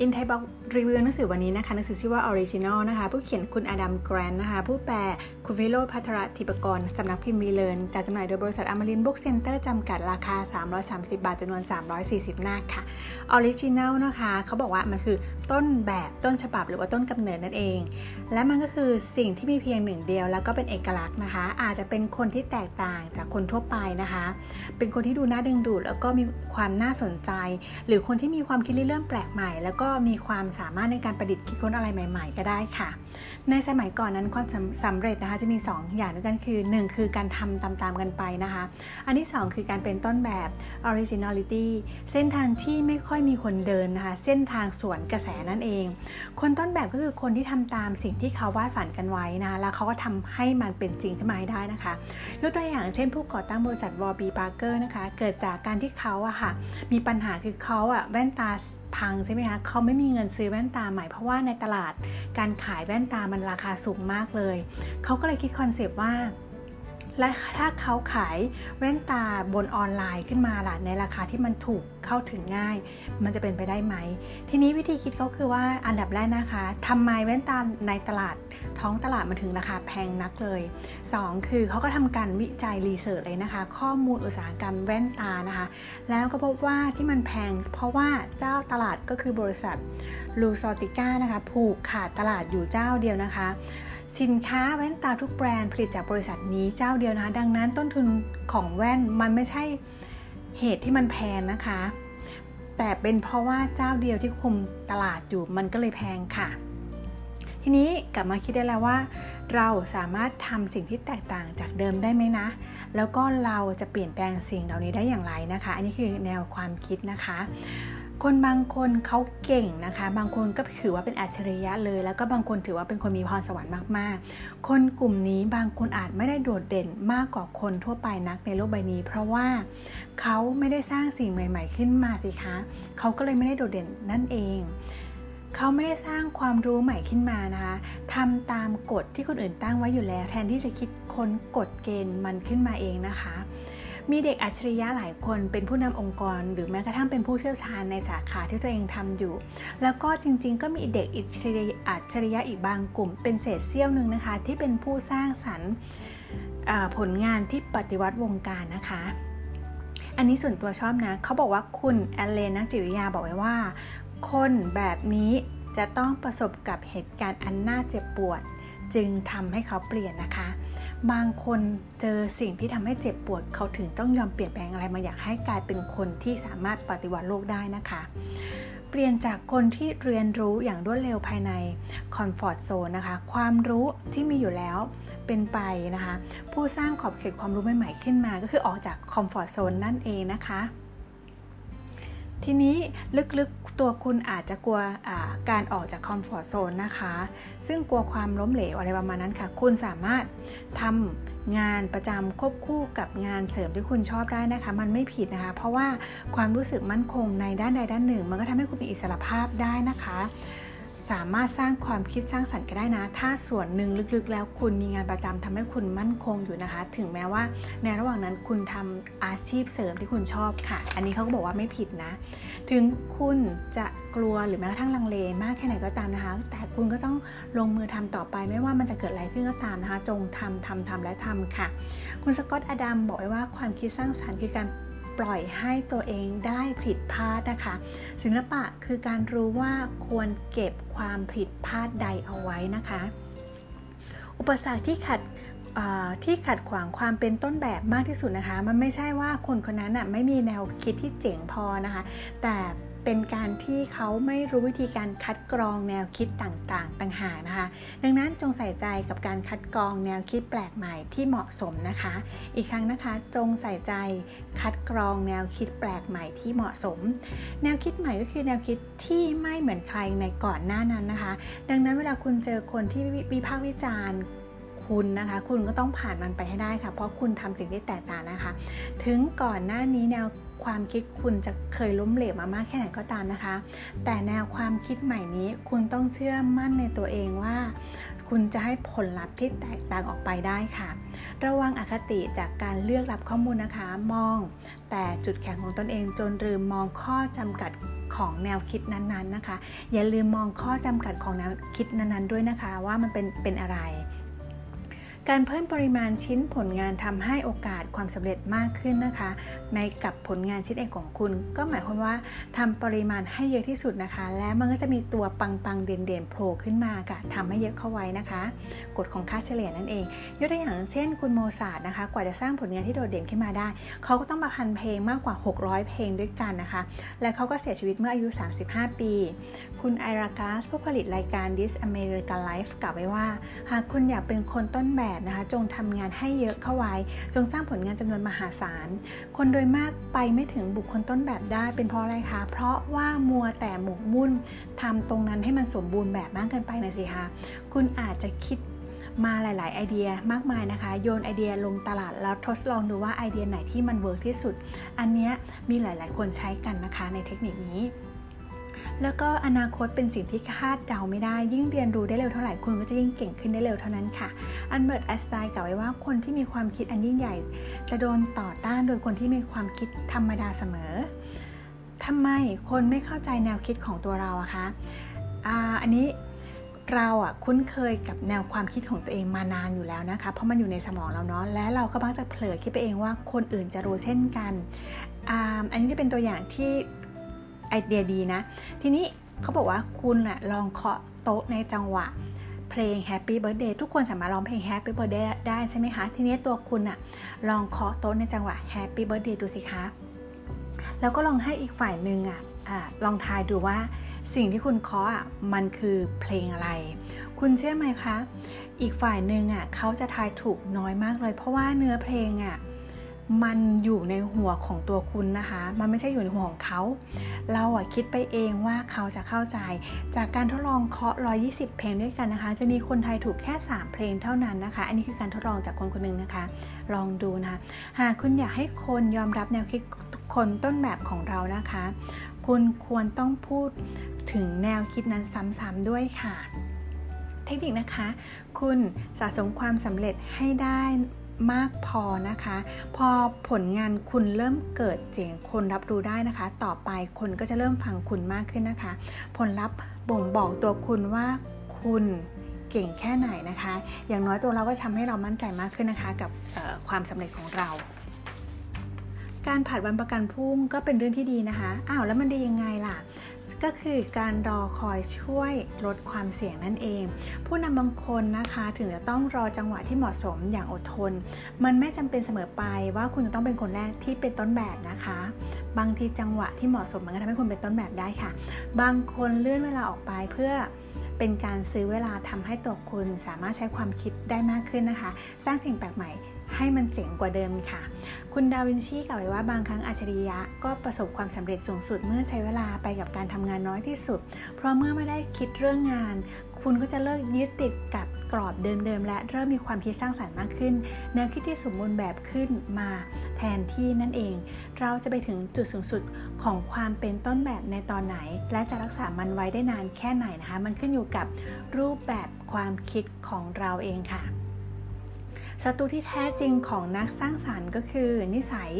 INTHAIBLOG รีวิวหนังสือวันนี้นะคะหนังสือชื่อว่า Original นะคะ ผู้เขียนคุณอดัมแกรนต์ นะคะ ผู้แปลคุณวิโรจน์ ภัทรทีปกรสำนักพิมพ์วีเลิร์นจัดจำหน่ายโดยบริษัทอมรินทร์บุ๊คเซ็นเตอร์จำกัดราคา 330 บาทจำนวน 340 หน้าค่ะ Original นะคะ เขาบอกว่ามันคือต้นแบบต้นฉบับหรือว่าต้นกำเนิดนั่นเอง และมันก็คือสิ่งที่มีเพียงหนึ่งเดียว แล้วก็เป็นเอกลักษณ์นะคะ อาจจะเป็นคนที่แตกต่างจากคนทั่วไปนะคะ เป็นคนที่ดูน่าดึงดูดแล้วก็มีความน่าสนใจ หรือคนที่มีความคิดเรื่องแปลกใหม่ แล้วก็มีความสามารถในการประดิษฐ์คิดค้นอะไรใหม่ ๆ ก็ได้ค่ะ ในสมัยก่อนนั้นความสำเร็จนะคะจะมี 2 อย่างด้วยกันคือ 1 คือการทำตามๆกันไปนะคะ อันที่ 2 คือการเป็นต้นแบบ originality เส้นทางที่ไม่ค่อยมีคนเดินนะคะ เส้นทางสวนกระแสนั่นเอง คนต้นแบบก็คือคนที่ทำตามสิ่งที่เขาวาดฝันกันไว้นะแล้วเขาก็ทำให้มันเป็นจริงขึ้นมาได้นะคะยกตัวอย่างเช่น ผู้ก่อตั้งบริษัท Warby Parker นะคะ เกิดจากการที่เขาอะค่ะ มีปัญหาคือเขาอะแว่นตา พังใช่ไหมคะเขาไม่มีเงินซื้อแว่นตาใหม่เพราะว่าในตลาดการขายแว่นตามันราคาสูงมากเลย เขาก็เลยคิดคอนเซปต์ว่า และถ้าเขาขายแว่นตาบนออนไลน์ขึ้นมาล่ะในราคาที่มันถูกเข้าถึงง่าย มันจะเป็นไปได้ไหม ทีนี้วิธีคิดเขาคือว่าอันดับแรกนะคะทำไมแว่นตาในตลาดท้องตลาดมาถึงราคาแพงนักเลย 2 คือเขาก็ทำการวิจัยรีเสิร์ชเลยนะคะ ข้อมูลอุตสาหกรรมแว่นตานะคะ แล้วก็พบว่าที่มันแพง เพราะว่าเจ้าตลาดก็คือบริษัทลูซอติก้านะคะ ผูกขาดตลาดอยู่เจ้าเดียวนะคะ สินค้าแว่นตาทุกแบรนด์ผลิตจากบริษัทนี้เจ้าเดียวนะคะ ดังนั้นต้นทุนของแว่นมันไม่ใช่เหตุที่มันแพงนะคะ แต่เป็นเพราะว่าเจ้าเดียวที่คุมตลาดอยู่มันก็เลยแพงค่ะ ทีนี้กลับมาคิดได้แล้วว่า เราสามารถทำสิ่งที่แตกต่างจากเดิมได้ไหมนะ แล้วก็เราจะเปลี่ยนแปลงสิ่งเหล่านี้ได้อย่างไรนะคะ อันนี้คือแนวความคิดนะคะ คนบางคนเขาเก่งนะคะ บางคนก็ถือว่าเป็นอัจฉริยะเลย แล้วก็บางคนถือว่าเป็นคนมีพรสวรรค์มาก ๆ คนกลุ่มนี้บางคนอาจไม่ได้โดดเด่นมากกว่าคนทั่วไปนักในโลกใบนี้ เพราะว่าเขาไม่ได้สร้างสิ่งใหม่ ๆ ขึ้นมาสิคะเขาก็เลยไม่ได้โดดเด่นนั่นเองเขาไม่ได้สร้างความรู้ใหม่ขึ้นมานะคะทำตามกฎที่คนอื่นตั้งไว้อยู่แล้ว แทนที่จะคิดค้นกฎเกณฑ์มันขึ้นมาเองนะคะ มีเด็กอัจฉริยะหลายคนเป็นผู้นำองค์กร หรือแม้กระทั่งเป็นผู้เชี่ยวชาญในสาขาที่ตัวเองทำอยู่ แล้วก็จริงๆ ก็มีเด็กอัจฉริยะอีกบางกลุ่ม เป็นเศษเสี้ยวหนึ่งนะคะ ที่เป็นผู้สร้างสรรค์ผลงานที่ปฏิวัติวงการนะคะ อันนี้ส่วนตัวชอบนะเขาบอกว่าคุณแอลเลนนักจิตวิทยาบอกไว้ว่า คนแบบนี้จะต้องประสบกับเหตุการณ์อันน่าเจ็บปวด จึงทำให้เขาเปลี่ยนนะคะ บางคนเจอสิ่งที่ทำให้เจ็บปวด เขาถึงต้องยอมเปลี่ยนแปลงอะไรมาอยากให้กลายเป็นคนที่สามารถปฏิวัติโลกได้นะคะ เปลี่ยนจากคนที่เรียนรู้อย่างรวดเร็วภายในcomfort zone นะคะ ความรู้ที่มีอยู่แล้วเป็นไปนะคะ ผู้สร้างขอบเขตความรู้ใหม่ๆขึ้นมา ก็คือออกจาก comfort zone นั่นเองนะคะ ทีนี้ลึกๆตัวคุณอาจจะกลัวการออกจาก comfort zone นะคะ ซึ่งกลัวความล้มเหลวอะไรประมาณนั้นค่ะ คุณสามารถทำงานประจำควบคู่กับงานเสริมที่คุณชอบได้นะคะ มันไม่ผิดนะคะ เพราะว่าความรู้สึกมั่นคงในด้านใดด้านหนึ่ง มันก็ทำให้คุณมีอิสรภาพได้นะคะ สามารถสร้างความคิดสร้างสรรค์ก็ได้นะ ถ้าส่วนหนึ่งลึกๆ แล้วคุณมีงานประจำทำให้คุณมั่นคงอยู่นะคะ ถึงแม้ว่าในระหว่างนั้นคุณทำอาชีพเสริมที่คุณชอบค่ะ อันนี้เขาก็บอกว่าไม่ผิดนะ ถึงคุณจะกลัวหรือแม้กระทั่งลังเลมากแค่ไหนก็ตามนะคะ แต่คุณก็ต้องลงมือทำต่อไป ไม่ว่ามันจะเกิดอะไรขึ้นก็ตามนะคะ จงทำทำทำและทำค่ะ คุณสกอตอดัมบอกไว้ว่าความคิดสร้างสรรค์คือการ ปล่อยให้ตัวเองได้ผิดพลาดนะคะ ศิลปะคือการรู้ว่าควรเก็บความผิดพลาดใดเอาไว้นะคะ อุปสรรคที่ขัดที่ขัดขวางความเป็นต้นแบบมากที่สุดนะคะ มันไม่ใช่ว่าคนคนนั้นไม่มีแนวคิดที่เจ๋งพอนะคะ แต่ เป็นการที่เขาไม่รู้วิธีการคัดกรองแนวคิดต่างๆ ต่างหากนะคะ ดังนั้นจงใส่ใจกับการคัดกรองแนวคิดแปลกใหม่ที่เหมาะสมนะคะ อีกครั้งนะคะจงใส่ใจคัดกรองแนวคิดแปลกใหม่ที่เหมาะสม แนวคิดใหม่ก็คือแนวคิดที่ไม่เหมือนใครในก่อนหน้านั้นนะคะ ดังนั้นเวลาคุณเจอคนที่วิพากษ์วิจารณ์ คุณนะคะ คุณก็ต้องผ่านมันไปให้ได้ค่ะ เพราะคุณทำสิ่งที่แตกต่างนะคะ ถึงก่อนหน้านี้แนวความคิดคุณจะเคยล้มเหลวมามากแค่ไหนก็ตามนะคะ แต่แนวความคิดใหม่นี้คุณต้องเชื่อมั่นในตัวเองว่า คุณจะให้ผลลัพธ์ที่แตกต่างออกไปได้ค่ะ ระวังอคติจากการเลือกรับข้อมูลนะคะ มองแต่จุดแข็งของตนเองจนลืมมองข้อจำกัดของแนวคิดนั้นๆนะคะ อย่าลืมมองข้อจำกัดของแนวคิดนั้นๆด้วยนะคะ ว่ามันเป็นเป็นอะไร การเพิ่มปริมาณชิ้นผลงานทำให้โอกาสความสำเร็จมากขึ้นนะคะ ในกับผลงานชิ้นเอกของคุณ ก็หมายความว่าทำปริมาณให้เยอะที่สุดนะคะ และมันก็จะมีตัวปังๆเด่นๆโผล่ขึ้นมาค่ะทำให้เยอะเข้าไว้นะคะ กฎของค่าเฉลี่ยนั่นเองยกตัวอย่างเช่น คุณโมซาร์นะคะ กว่าจะสร้างผลงานที่โดดเด่นขึ้นมาได้ เขาก็ต้องมาพันเพลงมากกว่า 600 เพลงด้วยกันนะคะ และเขาก็เสียชีวิตเมื่ออายุ 35 ปี คุณไอรากาสผู้ผลิตรายการ This American Life กล่าวไว้ว่า หากคุณอยากเป็นคนต้นแบบนะคะจงทำงานให้เยอะเข้าไว้ จงสร้างผลงานจำนวนมหาศาล คนโดยมากไปไม่ถึงบุคคลต้นแบบได้เป็นเพราะอะไรคะ เพราะว่ามัวแต่หมกมุ่นทำตรงนั้นให้มันสมบูรณ์แบบมากเกินไปนะสิคะคุณอาจจะคิดมาหลาย ๆ ไอเดียมากมายนะคะ โยนไอเดียลงตลาดแล้วทดลองดูว่าไอเดียไหนที่มัน work ที่สุด อันนี้มีหลาย ๆ คนใช้กันนะคะในเทคนิคนี้ แล้วก็อนาคตเป็นสิ่งที่คาดเดาไม่ได้ ยิ่งเรียนรู้ได้เร็วเท่าไหร่คุณก็จะยิ่งเก่งขึ้นได้เร็วเท่านั้นค่ะอัลเบิร์ต ไอน์สไตน์กล่าวไว้ว่าคนที่มีความคิดอันยิ่งใหญ่ จะโดนต่อต้านโดยคนที่มีความคิดธรรมดาเสมอทำไมคนไม่เข้าใจแนวคิดของตัวเราอะคะอะอันนี้เราอะคุ้นเคยกับแนวความคิดของตัวเองมานานอยู่แล้วนะคะ เพราะมันอยู่ในสมองเราเนาะและเราก็มักจะเผลอคิดไปเองว่าคนอื่นจะรู้เช่นกันออันนี้จะเป็นตัวอย่างที่ ไอเดียดีนะ ทีนี้เขาบอกว่าคุณอะลองเคาะโต๊ะในจังหวะเพลง Happy Birthday ทุกคนสามารถร้องเพลง Happy Birthday ได้ใช่ไหมคะ ทีนี้ตัวคุณอะลองเคาะโต๊ะในจังหวะ Happy Birthday ดูสิคะ แล้วก็ลองให้อีกฝ่ายหนึ่งอะอะลองทายดูว่าสิ่งที่คุณเคาะอะมันคือเพลงอะไร คุณเชื่อไหมคะ อีกฝ่ายหนึ่งอะเขาจะทายถูกน้อยมากเลย เพราะว่าเนื้อเพลงอะ มันอยู่ในหัวของตัวคุณนะคะ มันไม่ใช่อยู่ในหัวของเขา เราอะคิดไปเองว่าเขาจะเข้าใจ จากการทดลองเคาะ 120 เพลงด้วยกันนะคะ จะมีคนไทยถูกแค่ 3 เพลงเท่านั้นนะคะ อันนี้คือการทดลองจากคนคนหนึ่งนะคะ ลองดูนะหากคุณอยากให้คนยอมรับแนวคิดคนต้นแบบของเรานะคะ คุณควรต้องพูดถึงแนวคิดนั้นซ้ำๆด้วยค่ะ เทคนิคนะคะ คุณสะสมความสำเร็จให้ได้ มากพอนะคะ พอผลงานคุณเริ่มเกิดเสียงคนรับรู้ได้นะคะ ต่อไปคนก็จะเริ่มฟังคุณมากขึ้นนะคะ ผลลัพธ์บ่งบอกตัวคุณว่าคุณเก่งแค่ไหนนะคะ อย่างน้อยตัวเราก็ทำให้เรามั่นใจมากขึ้นนะคะ กับความสำเร็จของเราการผัดวันประกันพรุ่งก็เป็นเรื่องที่ดีนะคะ อ้าวแล้วมันดียังไงล่ะ ก็คือการรอคอยช่วยลดความเสี่ยงนั่นเอง ผู้นำบางคนนะคะถึงจะต้องรอจังหวะที่เหมาะสมอย่างอดทน มันไม่จำเป็นเสมอไปว่าคุณจะต้องเป็นคนแรกที่เป็นต้นแบบนะคะ บางทีจังหวะที่เหมาะสมมันก็ทำให้คุณเป็นต้นแบบได้ค่ะ บางคนเลื่อนเวลาออกไปเพื่อเป็นการซื้อเวลาทำให้ตัวคุณสามารถใช้ความคิดได้มากขึ้นนะคะ สร้างสิ่งแปลกใหม่ ให้มันเจ๋งกว่าเดิมค่ะ คุณดาวินชีกล่าวไว้ว่าบางครั้งอัจฉริยะก็ประสบความสำเร็จสูงสุดเมื่อใช้เวลาไปกับการทำงานน้อยที่สุด เพราะเมื่อไม่ได้คิดเรื่องงาน คุณก็จะเลิกยึดติดกับกรอบเดิมๆและเริ่มมีความคิดสร้างสรรค์มากขึ้นแนวคิดที่สมบูรณ์แบบขึ้นมาแทนที่นั่นเอง เราจะไปถึงจุดสูงสุดของความเป็นต้นแบบในตอนไหน และจะรักษามันไว้ได้นานแค่ไหนนะคะ มันขึ้นอยู่กับรูปแบบความคิดของเราเองค่ะ ศัตรูที่แท้จริงของนักสร้างสารรค์ก็คือ นิสัย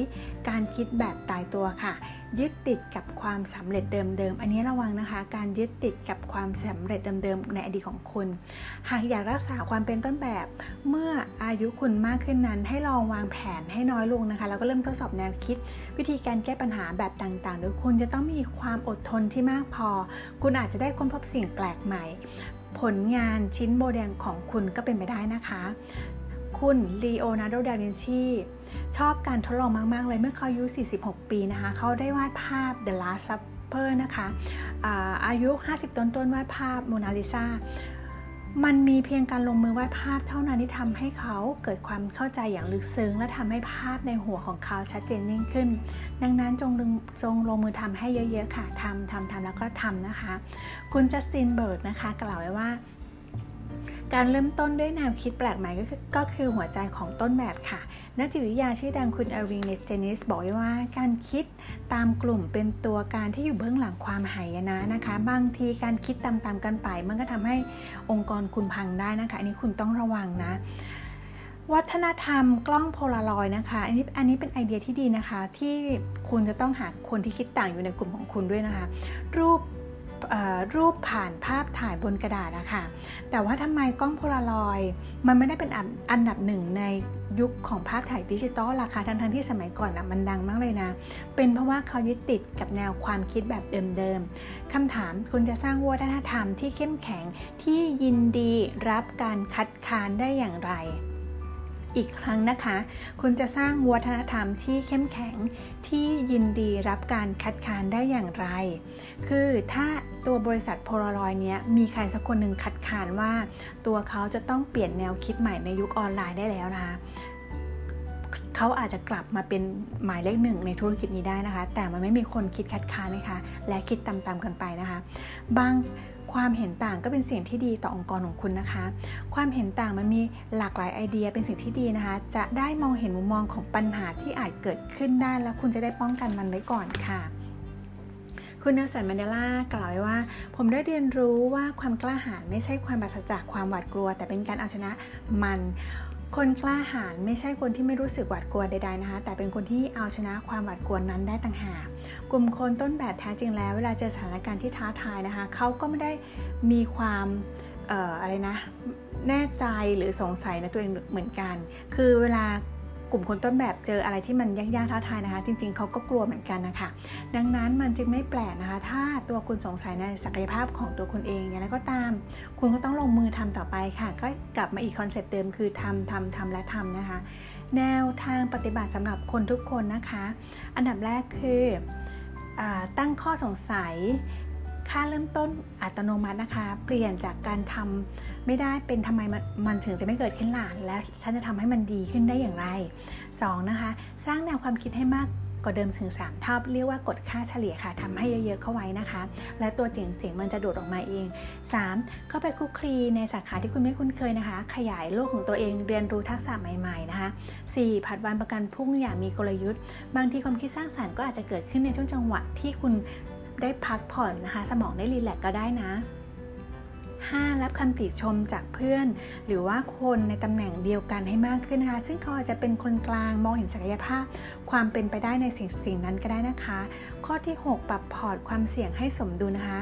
การคิดแบบตายตัวค่ะ ยึดติดกับความสำเร็จเดิมๆ อันนี้ระวังนะคะ การยึดติดกับความสำเร็จเดิมๆ ในอดีตของคุณ หากอยากรักษาความเป็นต้นแบบ เมื่ออายุคุณมากขึ้นนั้น ให้ลองวางแผนให้น้อยลงนะคะ แล้วก็เริ่มทดสอบแนวคิด วิธีการแก้ปัญหาแบบต่างๆ โดยคุณจะต้องมีความอดทนที่มากพอ คุณอาจจะได้ค้นพบสิ่งแปลกใหม่ ผลงานชิ้นโบแดงของคุณก็เป็นไปได้นะคะ คุณลีโอนาร์โด ดาวินชี ชอบการทดลองมาก ๆ เลยเมื่อเขาอายุ 46 ปีนะคะ เขาได้วาดภาพ The Last Supper นะคะอาอายุ 50 ต้นต้นวาดภาพโมนาลิซามันมีเพียงการลงมือวาดภาพเท่านั้นที่ทำให้เขาเกิดความเข้าใจอย่างลึกซึ้ง และทำให้ภาพในหัวของเขาชัดเจนยิ่งขึ้น ดังนั้นจงลงจงลงมือทำให้เยอะๆค่ะทำทำทำแล้วก็ทำนะคะ คุณจัสตินเบิร์กนะคะ กล่าวไว้ว่า การเริ่มต้นด้วยแนวคิดแปลกใหม่ก็คือก็คือหัวใจของต้นแบบค่ะ นักจิตวิทยาชื่อดังคุณอริงเนสเจนิสบอกไว้ว่า การคิดตามกลุ่มเป็นตัวการที่อยู่เบื้องหลังความหายนะนะคะ บางทีการคิดตามๆกันไป มันก็ทำให้องค์กรคุณพังได้นะคะ อันนี้คุณต้องระวังนะวัฒนธรรมกล้องโพลารอยนะคะ อันนี้อันนี้เป็นไอเดียที่ดีนะคะ ที่คุณจะต้องหาคนที่คิดต่างอยู่ในกลุ่มของคุณด้วยนะคะ รูป รูปผ่านภาพถ่ายบนกระดาษนะคะแต่ว่าทำไมกล้องโพลารอยมันไม่ได้เป็นอันดับหนึ่งในยุคของภาพถ่ายดิจิตอลราคาทั้งทั้งที่สมัยก่อนนะมันดังมากเลยนะ เป็นเพราะว่าเขายึดติดกับแนวความคิดแบบเดิมๆคำถามคุณจะสร้างวัฒนธรรมที่เข้มแข็งที่ยินดีรับการคัดค้านได้อย่างไร อีกครั้งนะคะ คุณจะสร้างวัฒนธรรมที่เข้มแข็งที่ยินดีรับการคัดค้านได้อย่างไร คือถ้าตัวบริษัทโพลารอยเนี้ยมีใครสักคนหนึ่งคัดค้านว่า ตัวเขาจะต้องเปลี่ยนแนวคิดใหม่ในยุคออนไลน์ได้แล้วนะคะเขาอาจจะกลับมาเป็นหมายเลขหนึ่งในธุรกิจนี้ได้นะคะ แต่มันไม่มีคนคิดคัดค้านนะคะ และคิดตามๆกันไปนะคะ บาง ความเห็นต่างก็เป็นสิ่งที่ดีต่อองค์กรของคุณนะคะ ความเห็นต่างมันมีหลากหลายไอเดียเป็นสิ่งที่ดีนะคะ จะได้มองเห็นมุมมองของปัญหาที่อาจเกิดขึ้นได้ แล้วคุณจะได้ป้องกันมันไว้ก่อนค่ะคุณเนลสันมันเดลากล่าวไว้ว่า ผมได้เรียนรู้ว่าความกล้าหาญไม่ใช่ความบัศจากความหวาดกลัว แต่เป็นการเอาชนะมัน คนกล้าหาญไม่ใช่คนที่ไม่รู้สึกหวาดกลัวใดๆนะคะ แต่เป็นคนที่เอาชนะความหวาดกลัวนั้นได้ต่างหาก กลุ่มคนต้นแบบแท้จริงแล้ว เวลาเจอสถานการณ์ที่ท้าทายนะคะเขาก็ไม่ได้มีความอออะไรนะ แน่ใจหรือสงสัยในตัวเองเหมือนกัน คือเวลา กลุ่มคนต้นแบบเจออะไรที่มันยากๆท้าทายนะคะ จริงๆเขาก็กลัวเหมือนกันนะคะ ดังนั้นมันจึงไม่แปลกนะคะ ถ้าตัวคุณสงสัยในศักยภาพของตัวคุณเองอย่างไรก็ตาม คุณก็ต้องลงมือทำต่อไปค่ะ ก็กลับมาอีกคอนเซ็ปต์เดิมคือทำทำทำและทำนะคะ แนวทางปฏิบัติสำหรับคนทุกคนนะคะ อันดับแรกคืออตั้งข้อสงสัยค่าเริ่มต้นอัตโนมัตินะคะ เปลี่ยนจากการทำ ไม่ได้เป็นทำไมมันถึงจะไม่เกิดขึ้นหลานและฉันจะทำให้มันดีขึ้นได้อย่างไร 2. นะคะ สร้างแนวความคิดให้มากกว่าเดิมถึง 3 เท่าเรียกว่ากดค่าเฉลี่ยค่ะทำให้เยอะๆเข้าไว้นะคะ และตัวเจ๋งๆมันจะโดดออกมาเอง 3. เข้าไปคุกคลีในสาขาที่คุณไม่คุ้นเคยนะคะ ขยายโลกของตัวเองเรียนรู้ทักษะใหม่ๆนะคะ 4. ผัดวันประกันพรุ่งอย่างมีกลยุทธ์ บางทีความคิดสร้างสรรค์ก็อาจจะเกิดขึ้นในช่วงจังหวะที่คุณได้พักผ่อนนะคะ สมองได้รีแลกก็ได้นะ 5. รับคำติชมจากเพื่อน หรือว่าคนในตำแหน่งเดียวกันให้มากขึ้นนะคะ ซึ่งเขาอาจจะเป็นคนกลางมองเห็นศักยภาพ ความเป็นไปได้ในสิ่งสิ่งนั้นก็ได้นะคะ ข้อที่ 6 ปรับพอร์ตความเสี่ยงให้สมดุลนะคะ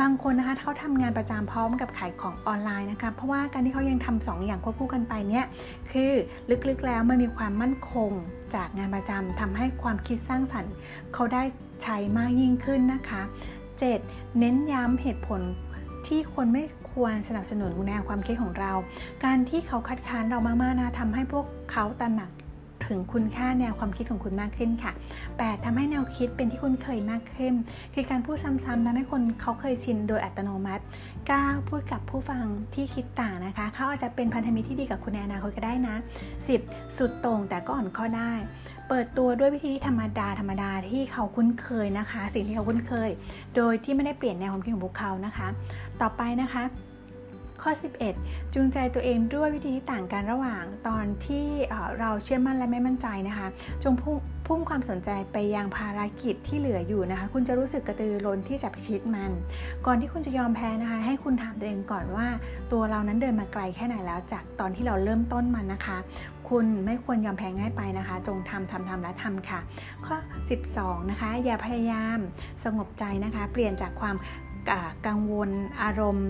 บางคนนะคะเขาทำงานประจำพร้อมกับขายของออนไลน์นะคะ เพราะว่าการที่เขายังทำ2อย่างควบคู่กันไปเนี่ยคือลึกๆแล้วมันมีความมั่นคงจากงานประจำทำให้ความคิดสร้างสรรค์ เขาได้ใช้มากยิ่งขึ้นนะคะ 7. เน้นย้ำเหตุผล ที่คนไม่ควรสนับสนุนแนวความคิดของเรา การที่เขาคัดค้านเรามากๆนะทำให้พวกเขาตระหนักถึงคุณค่าแนวความคิดของคุณมากขึ้นค่ะ 8. ทำให้แนวคิดเป็นที่คุณเคยมากขึ้น คือการพูดซ้ำๆทำให้คนเขาเคยชินโดยอัตโนมัติ 9. พูดกับผู้ฟังที่คิดต่างนะคะ เขาอาจจะเป็นพันธมิตรที่ดีกับคุณในอนาคตก็ได้นะ 10. สุดตรงแต่ก็อ่อนข้อได้ เปิดตัวด้วยวิธีธรรมดาธรรมดาที่เขาคุ้นเคยนะคะ สิ่งที่เขาคุ้นเคย โดยที่ไม่ได้เปลี่ยนแนวความคิดของพวกเขานะคะ ต่อไปนะคะ ข้อ 11 จูงใจตัวเองด้วยวิธีที่ต่างกันระหว่างตอนที่เราเชื่อมั่นและไม่มั่นใจนะคะ จงพุ่งพุ่งความสนใจไปยังภารกิจที่เหลืออยู่นะคะ คุณจะรู้สึกกระตือร้นที่จะพิชิตมัน ก่อนที่คุณจะยอมแพ้นะคะ ให้คุณถามตัวเองก่อนว่า ตัวเรานั้นเดินมาไกลแค่ไหนแล้ว จากตอนที่เราเริ่มต้นมันนะคะ คุณไม่ควรยอมแพ้ง่ายไปนะคะ จงทำทำทำและทำค่ะ ข้อ 12 นะคะ อย่าพยายามสงบใจนะคะ เปลี่ยนจากความ กังวลอารมณ์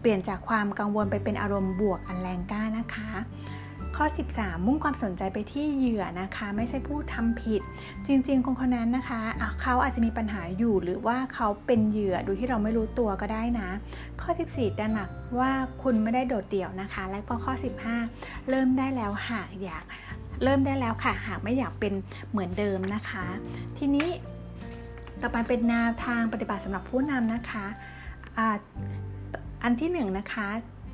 เปลี่ยนจากความกังวลไปเป็นอารมณ์บวกอันแรงกล้านะคะ ข้อ 13 มุ่งความสนใจไปที่เหยื่อนะคะ ไม่ใช่ผู้ทำผิด จริงๆคนคนนั้นนะคะะเขาอาจจะมีปัญหาอยู่หรือว่าเขาเป็นเหยื่อโดยที่เราไม่รู้ตัวก็ได้นะ ข้อ 14ตระหนักว่าคุณไม่ได้โดดเดี่ยวนะคะ และก็ข้อ 15 เริ่มได้แล้วหากอยากเริ่มได้แล้วค่ะ หากไม่อยากเป็นเหมือนเดิมนะคะ ทีนี้ ต่อไปเป็นแนวทางปฏิบัติสำหรับผู้นำนะคะอันที่1นนะคะ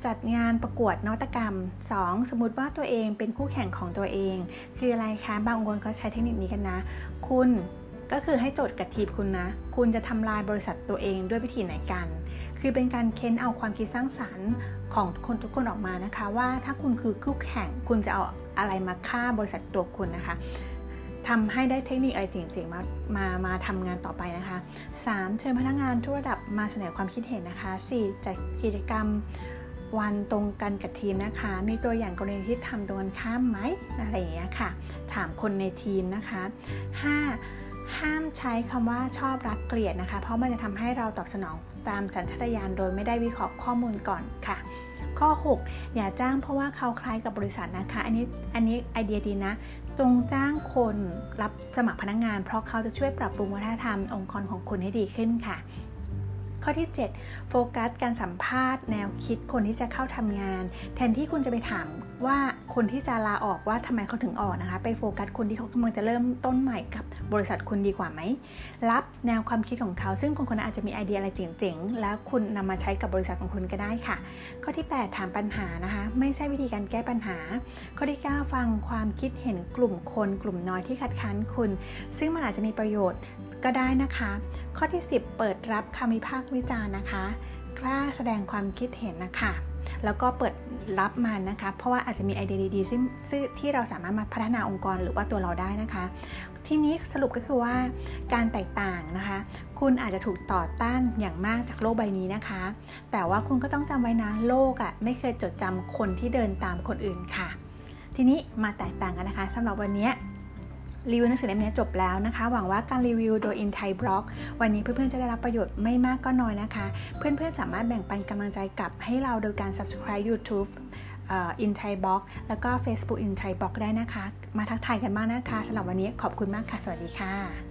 จัดงานประกวดนวัตกรรม 2. สมมติว่าตัวเองเป็นคู่แข่งของตัวเอง คืออะไรคะ บางองค์กรเขาใช้เทคนิคนี้กันนะ คุณก็คือให้โจทย์กับทีมคุณนะ คุณจะทำลายบริษัทตัวเองด้วยวิธีไหนกัน คือเป็นการเค้นเอาความคิดสร้างสารรค์ของคนทุกคนออกมานะคะ ว่าถ้าคุณคือคู่แข่งคุณจะเอาอะไรมาฆ่าบริษัทตัวคุณนะคะ ทำให้ได้เทคนิคอะไรจริงๆมามามาทำงานต่อไปนะคะ 3. เชิญพนักงานทุกระดับมาเสนอความคิดเห็นนะคะ 4. จัดกิจกรรมวันตรงกันกับทีมนะคะ มีตัวอย่างกรณีที่ทำตรงกันข้ามไหมอะไรอย่างเงี้ยค่ะ ถามคนในทีมนะคะ 5. ห้ามใช้คำว่าชอบรักเกลียดนะคะ เพราะมันจะทำให้เราตอบสนองตามสัญชาตญาณโดยไม่ได้วิเคราะห์ข้อมูลก่อนค่ะข้อ 6 อย่าจ้างเพราะว่าเขาคล้ายกับบริษัทนะคะ อันนี้อันนี้ไอเดียดีนะ จงจ้างคนรับสมัครพนักงงาน เพราะเขาจะช่วยปรับปรุงวัฒนธรรมองค์กรของคุณให้ดีขึ้นค่ะข้อที่ 7 โฟกัสการสัมภาษณ์แนวคิดคนที่จะเข้าทำงาน แทนที่คุณจะไปถาม ว่าคนที่จะลาออกว่าทำไมเขาถึงออกนะคะ ไปโฟกัสคนที่เขากำลังจะเริ่มต้นใหม่กับบริษัทคุณดีกว่าไหม รับแนวความคิดของเขา ซึ่งคนคนนั้นอาจจะมีไอเดียอะไรเจ๋งๆ แล้วคุณนำมาใช้กับบริษัทของคุณก็ได้ค่ะ ข้อที่ 8 ถามปัญหานะคะ ไม่ใช่วิธีการแก้ปัญหา ข้อที่ 9 ฟังความคิดเห็นกลุ่มคนกลุ่มน้อยที่คัดค้านคุณ ซึ่งมันอาจจะมีประโยชน์ก็ได้นะคะ ข้อที่ 10 เปิดรับคำวิพากษ์วิจารณ์นะคะ กล้าแสดงความคิดเห็นนะคะ แล้วก็เปิดรับมันนะคะ เพราะว่าอาจจะมีไอเดียดีๆซึ่งที่เราสามารถมาพัฒนาองค์กรหรือว่าตัวเราได้นะคะ ทีนี้สรุปก็คือว่าการแตกต่างนะคะ คุณอาจจะถูกต่อต้านอย่างมากจากโลกใบนี้นะคะ แต่ว่าคุณก็ต้องจำไว้นะโลกอะ่ะไม่เคยจดจำคนที่เดินตามคนอื่นค่ะ ทีนี้มาแตกต่างกันนะคะสำหรับวันนี้ รีวิวหนังสือเล่มนี้จบแล้วนะคะ หวังว่าการรีวิวโดย In Thai Blog วันนี้เพื่อนๆจะได้รับประโยชน์ไม่มากก็น้อยนะคะ เพื่อนๆสามารถแบ่งปันกำลังใจกับให้เราโดยการ subscribe YouTube อินไทยบล็อกแล้วก็ Facebook อินไทยบล็อกได้นะคะ มาทักทายกันบ้างนะคะสำหรับวันนี้ขอบคุณมากค่ะ สวัสดีค่ะ